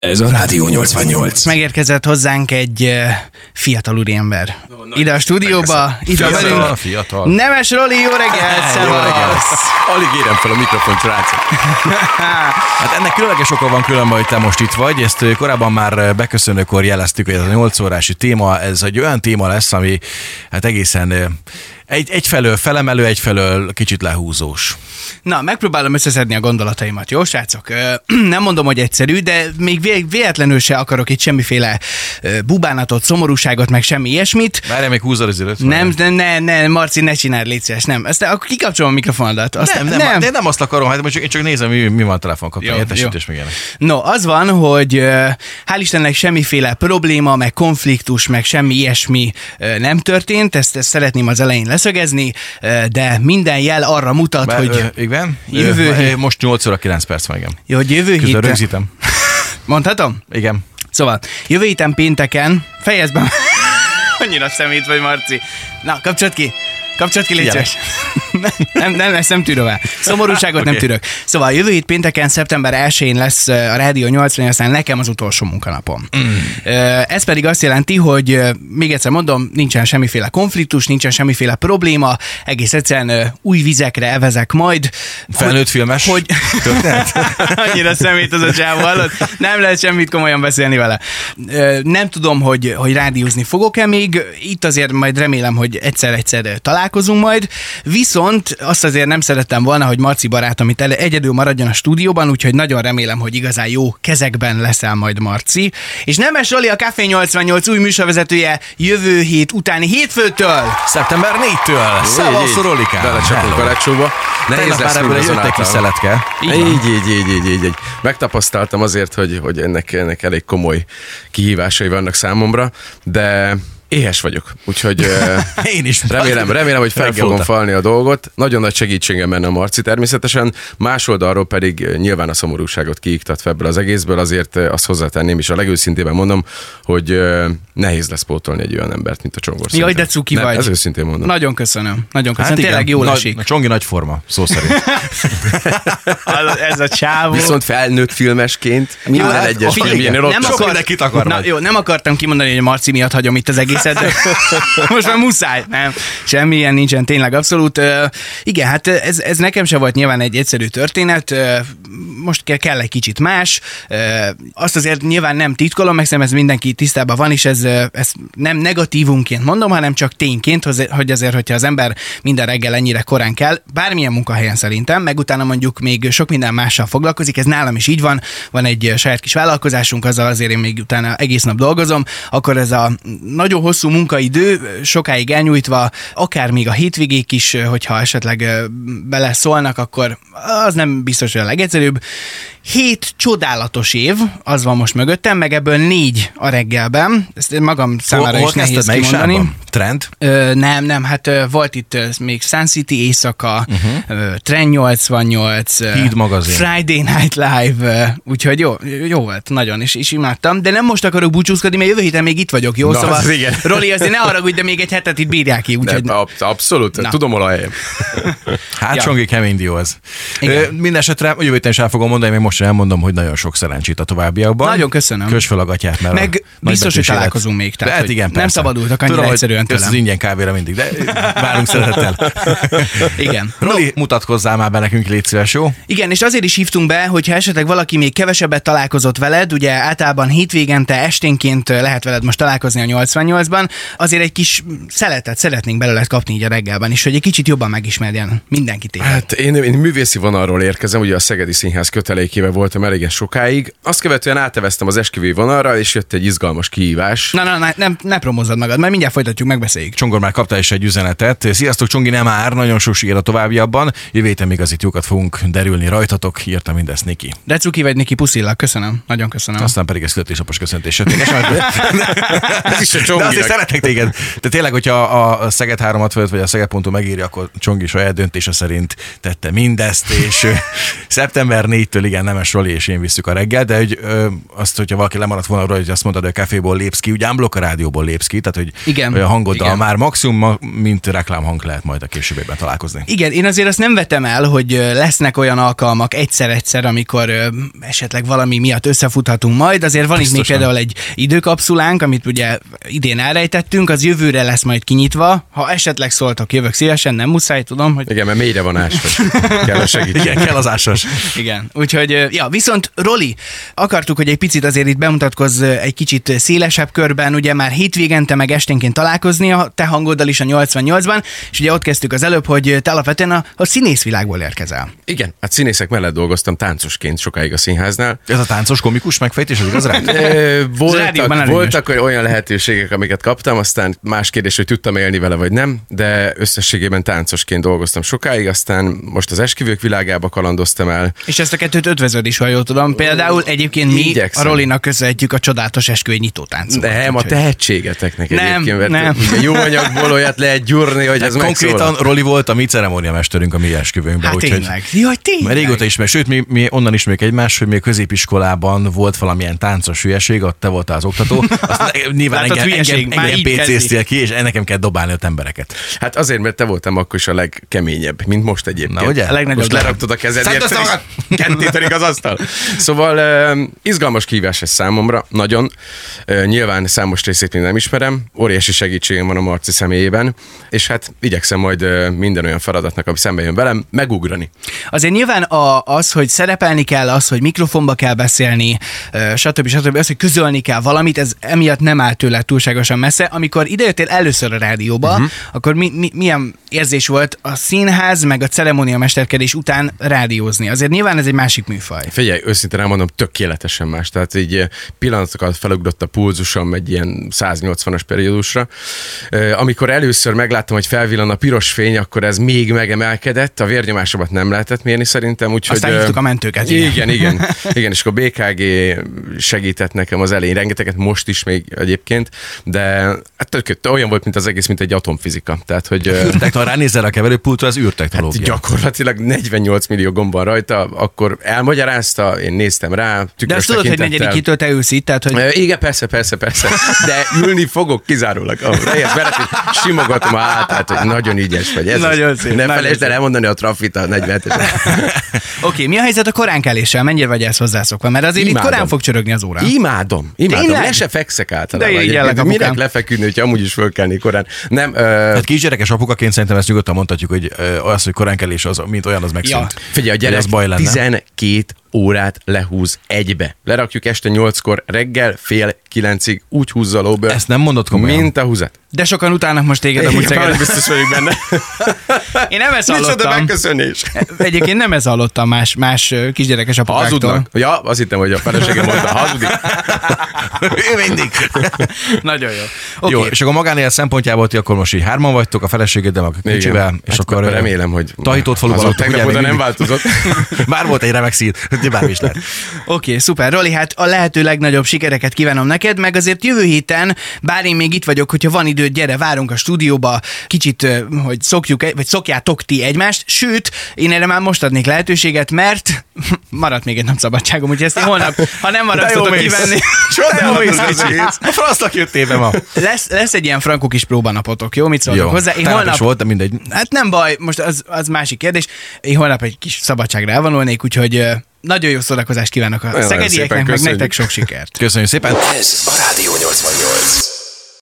Ez a Rádió 88. Megérkezett hozzánk egy uh, fiatal úriember. Ide a stúdióba, itt van Fiatal, velünk. fiatal. Nemes Roli, jó reggelt! Jó reggelt. Alig érem fel a mikrofon, srácok. Hát ennek különleges oka van különben, hogy te most itt vagy. Ezt ö, korábban már ö, beköszönőkor jeleztük, hogy ez a 8 órási téma, ez egy olyan téma lesz, ami hát egészen egy, egyfelől felemelő, egyfelől kicsit lehúzós. Na, megpróbálom összeszedni a gondolataimat, jó srácok? Nem mondom, hogy egyszerű, de még vé- véletlenül se akarok itt semmiféle bubánatot, szomorúságot, meg semmi ilyesmit. Várjál, még húzod az időt. Nem, ne, ne, ne, Marci, ne csinálj, légy szíves, nem. Ezt akkor kikapcsolom a mikrofonodat. Azt, nem, nem, nem. De nem azt akarom, hát most csak, én csak nézem, mi, mi van a telefonkapcsolón. Jó, Értesítés meg ilyenek. No, az van, hogy hál' Istennek semmiféle probléma, meg konfliktus, meg semmi ilyesmi nem történt, ezt, ezt szeretném az elején leszögezni, de minden jel arra mutat, Bár, hogy, ö, igen? jövő Ö, hét- Most 8 óra 9 perc van, igen. jó, hogy jövő héten... rögzítem. Mondhatom? Igen. Szóval, jövő héten pénteken, fejezd be. Annyira szemét vagy, Marci. Na, kapcsolat ki. Kapcsolat ki, légy nem, nem, ezt nem tűröm el. Szomorúságot nem Oké. tűrök. Szóval jövő hét pénteken, szeptember 1-én lesz a Rádió 80, aztán nekem az utolsó munkanapom. Mm. Ez pedig azt jelenti, hogy még egyszer mondom, nincsen semmiféle konfliktus, nincsen semmiféle probléma, egész egyszerűen új vizekre evezek majd. Felnőtt filmes Hogy? Annyira szemét az a csávó, hallod? Nem lehet semmit komolyan beszélni vele. Nem tudom, hogy, hogy rádiózni fogok-e még. Itt azért majd remélem, hogy egyszer-egyszer találkozunk majd. Viszont azt azért nem szerettem volna, hogy Marci barátom itt ele- egyedül maradjon a stúdióban, úgyhogy nagyon remélem, hogy igazán jó kezekben leszel majd Marci. És Nemes Roli, a Café 88 új műsorvezetője jövő hét utáni hétfőtől. Szeptember 4-től. Szavasz, Rolikám. Belecsapunk a lecsóba. Nehéz lesz már ebből jött egy kis szeletke. Így, így, így, így, így, így. Megtapasztaltam azért, hogy, hogy ennek, ennek elég komoly kihívásai vannak számomra, de éhes vagyok, úgyhogy Én is. remélem, remélem, hogy fel fogom óta. falni a dolgot. Nagyon nagy segítségem benne a Marci természetesen, más oldalról pedig nyilván a szomorúságot kiiktatva ebből az egészből, azért azt hozzátenném, és a legőszintében mondom, hogy eh, nehéz lesz pótolni egy olyan embert, mint a Csongor. Jaj, de cuki Nem, vagy. Ez őszintén mondom. Nagyon köszönöm. Nagyon köszönöm. Hát Tényleg jól nagy, esik. A Csongi nagy forma, szó szerint. Ez a csávó. Viszont felnőtt filmesként minden Hát, egyes figyelj, filmjénél ott nem Sok akar... Na, jó, nem akartam kimondani, hogy a Marci miatt hagyom itt az egészet, de most már muszáj. Nem, semmi ilyen nincsen, tényleg abszolút. Igen, hát ez, ez nekem se volt nyilván egy egyszerű történet, most kell, kell egy kicsit más. Azt azért nyilván nem titkolom, meg szerintem ez mindenki tisztában van, és ez, ez nem negatívunként mondom, hanem csak tényként, hogy- azért, hogyha az ember minden reggel ennyire korán kell, bármilyen munkahelyen szerintem, meg utána mondjuk még sok minden mással foglalkozik, ez nálam is így van, van egy saját kis vállalkozásunk, azzal azért én még utána egész nap dolgozom, akkor ez a nagyon hosszú munkaidő, sokáig elnyújtva, akár még a hétvégék is, hogyha esetleg beleszólnak, akkor az nem biztos, hogy a legegyszerűbb. Hét csodálatos év, az van most mögöttem, meg ebből négy a reggelben. Ezt magam számára Hol is nehéz kimondani. Trend? Ö, nem, nem, hát ö, volt itt ö, még Sun City éjszaka, uh-huh. Trend 88, ö, Híd magazin. Friday Night Live, ö, úgyhogy jó, jó volt, nagyon, és, és imádtam, de nem most akarok búcsúzkodni, mert jövő héten még itt vagyok, jó? Na, szóval, az igen. Roli, azért ne haragudj, de még egy hetet itt bírják ki, úgyhogy... Nem, ab- abszolút, Na. tudom hol a helyem. Hát Ja. kemény dió ez. Igen. Ö, Minden esetre jövő héten is el fogom mondani, még most sem elmondom, hogy nagyon sok szerencsét a továbbiakban. Nagyon köszönöm. Kös fel a gatyát, mert Meg a biztos, hogy találkozunk még, tehát, hát igen, nem persze. szabadultak annyira Tudom, egyszerűen tőlem. az ingyen kávéra mindig, de várunk szeretettel. Igen. Roli, mutatkozzál már be nekünk, légy szíves, jó? Igen, és azért is hívtunk be, hogyha esetleg valaki még kevesebbet találkozott veled, ugye általában hétvégente, esténként lehet veled most találkozni a 88-ban, azért egy kis szeletet szeretnénk belőled kapni így a reggelben is, hogy egy kicsit jobban megismerjen mindenki téged. Hát én, én művészi vonalról érkezem, ugye a Szegedi Színház kötelékébe voltam elégen sokáig. Azt követően áteveztem az esküvői vonalra, és jött egy izgalmas kihívás. Na, na, na, nem, ne promózzad magad, mert mindjárt folytatjuk, megbeszéljük. Csongor már kapta is egy üzenetet. Sziasztok, Csongi nem már, nagyon sok siker a továbbiakban. Jövő héten még az itt jókat fogunk derülni rajtatok, írta mindezt Niki. De cuki vagy Niki puszillak, köszönöm, nagyon köszönöm. Aztán pedig egy születésnapos köszöntés. Ez is a De azért szeretek téged. De tényleg, hogyha a Szeged 3 vagy a Szeged.hu megírja, akkor Csongi saját döntése szerint tette mindezt, és szeptember December 4-től igen, Nemes Roli és én visszük a reggel, de hogy ö, azt, hogyha valaki lemaradt volna arról, hogy azt mondtad, hogy a kaféból lépsz ki, ugye unblock a rádióból lépsz ki, tehát hogy Igen. a hangoddal Igen. már maximum, ma- mint reklámhang lehet majd a későbbiekben találkozni. Igen, én azért azt nem vetem el, hogy lesznek olyan alkalmak egyszer-egyszer, amikor ö, esetleg valami miatt összefuthatunk majd. Azért van itt még Biztosan. például egy időkapszulánk, amit ugye idén elrejtettünk, az jövőre lesz majd kinyitva. Ha esetleg szóltok, jövök szívesen, nem muszáj, tudom, hogy Igen, mert mélyre van ásva. Kell a segítség. Igen, kell az ásas. Igen, úgyhogy, ja, viszont Roli, akartuk, hogy egy picit azért itt bemutatkozz egy kicsit szélesebb körben, ugye már hétvégente meg esténként találkozni a te hangoddal is a 88-ban, és ugye ott kezdtük az előbb, hogy te alapvetően a, a színészvilágból érkezel. Igen, hát színészek mellett dolgoztam táncosként sokáig a színháznál. Ez a táncos komikus megfejtés, az igaz rá? Voltak, voltak olyan lehetőségek, amiket kaptam, aztán más kérdés, hogy tudtam élni vele, vagy nem, de összességében táncosként dolgoztam sokáig, aztán most az esküvők világába kalandoztam el. És ezt a kettőt ötvözöd is, ha jól tudom. Például egyébként mi Igyekszem. a Rolinak köszönhetjük a csodálatos esküvői nyitótáncokat. Nem, a tehetségeteknek Nem, egyébként, mert nem. jó anyagból olyat lehet gyúrni, hogy ez Konkrétan megszólal. Roli volt a mi ceremóniamesterünk a mi esküvőnkben. Hát úgyhogy- tényleg. Jaj, tényleg. Mert régóta ismer, sőt, mi, mi onnan ismerjük egymást, hogy még középiskolában volt valamilyen táncos hülyeség, ott te voltál az oktató. Azt nyilván Látod, engem, engem, engem. PC-ztél ki, és nekem kell dobálni ott embereket. Hát azért, mert te voltam akkor is a legkeményebb, mint most egyébként. Na, ugye? A legnagyobb Most leraktad a kezed, Szedd össze magad! Ketté törik az asztal. Szóval izgalmas kihívás ez számomra, nagyon. Nyilván számos részét még nem ismerem, óriási segítségem van a Marci személyében, és hát igyekszem majd minden olyan feladatnak, ami szembe jön velem, megugrani. Azért nyilván a, az, hogy szerepelni kell, az, hogy mikrofonba kell beszélni, stb. stb. az, hogy közölni kell valamit, ez emiatt nem áll tőle túlságosan messze. Amikor idejöttél először a rádióba, uh-huh. akkor mi, mi, milyen érzés volt a színház meg a ceremónia mesterkedés után rádiózni? Azért nyilván ez egy másik műfaj. Figyelj, őszintén elmondom, tökéletesen más. Tehát így eh, pillanatokat felugrott a pulzusom egy ilyen 180-as periódusra. Eh, Amikor először megláttam, hogy felvillan a piros fény, akkor ez még megemelkedett, a vérnyomásomat nem lehetett mérni szerintem, úgyhogy... Aztán eh, hívtuk a mentőket, igen. Igen, igen. Igen, és akkor BKG segített nekem az elején rengeteget, most is még egyébként, de hát tök, olyan volt, mint az egész, mint egy atomfizika. Tehát, hogy De ha ránézel a keverőpultra, az űrtechnológia. gyakorlatilag 48 millió gomb van rajta, akkor elmagyarázta, én néztem rá, De azt tudod, hogy tekintettel. negyedikitől te ülsz itt, tehát hogy Igen, persze, persze, persze. De ülni fogok kizárólag. Veretik, simogatom a hátát, hogy nagyon ügyes vagy. Ez Nagyon szép, Ne felejtsd el elmondani a trafit a 47 Oké, mi a helyzet a koránkeléssel? Mennyire vagy ezt hozzászokva? Mert azért Imádom. itt korán fog csörögni az óra. Imádom, imádom. Tényleg? Le se fekszek általában. De. Minek lefeküdni, hogyha amúgy is fölkelni korán. Nem, ö, Hát kisgyerekes apukaként szerintem ezt nyugodtan mondhatjuk, hogy ö, az, hogy koránkelés az, mint olyan, az megszűnt. Ja. Figyelj, a Hogy gyerek az baj. 12 órát lehúz egybe. Lerakjuk este 8-kor, reggel fél kilencig úgy húzza lóből. Ezt nem mondod komolyan? Mint a húzat. De sokan utálnak most téged amúgy Szegeden. biztos vagyok benne. Én nem ezt Micsoda hallottam. megköszönés. Egyébként nem ez hallottam más, más kisgyerekes apukáktól. Hazudnak. Ja, azt hittem, hogy a feleségem mondta, hazudik. Ő mindig. Nagyon jó. Okay. Oké. Jó, és akkor magánélet szempontjából ti akkor most így hárman vagytok, a feleségeddel, a kicsivel, és Hát akkor remélem, hogy tahitót faluban tegnap még nem változott. Bár volt egy remek szín, de bármi is lehet. Oké, szuper. Roli, hát a lehető legnagyobb sikereket kívánom neked, meg azért jövő héten, bár én még itt vagyok, hogyha van időd, gyere, várunk a stúdióba, kicsit, hogy szokjuk, vagy szokjátok ti egymást, sőt, én erre már most adnék lehetőséget, mert maradt még egy nap szabadságom, úgyhogy ezt én holnap, ha nem maradtatok kivenni, Csodálatos az egész. A fransznak jöttél be ma. lesz, lesz egy ilyen frankó kis próbanapotok, jó? Mit szóltok Jó, hozzá? Én holnap, is volt, de mindegy. Hát nem baj, most az, az másik kérdés. Én holnap egy kis szabadságra elvonulnék, úgyhogy nagyon jó szórakozást kívánok a Nagyon szegedieknek, szépen meg köszönjük. nektek sok sikert. Köszönjük szépen. Ez a Rádió 88.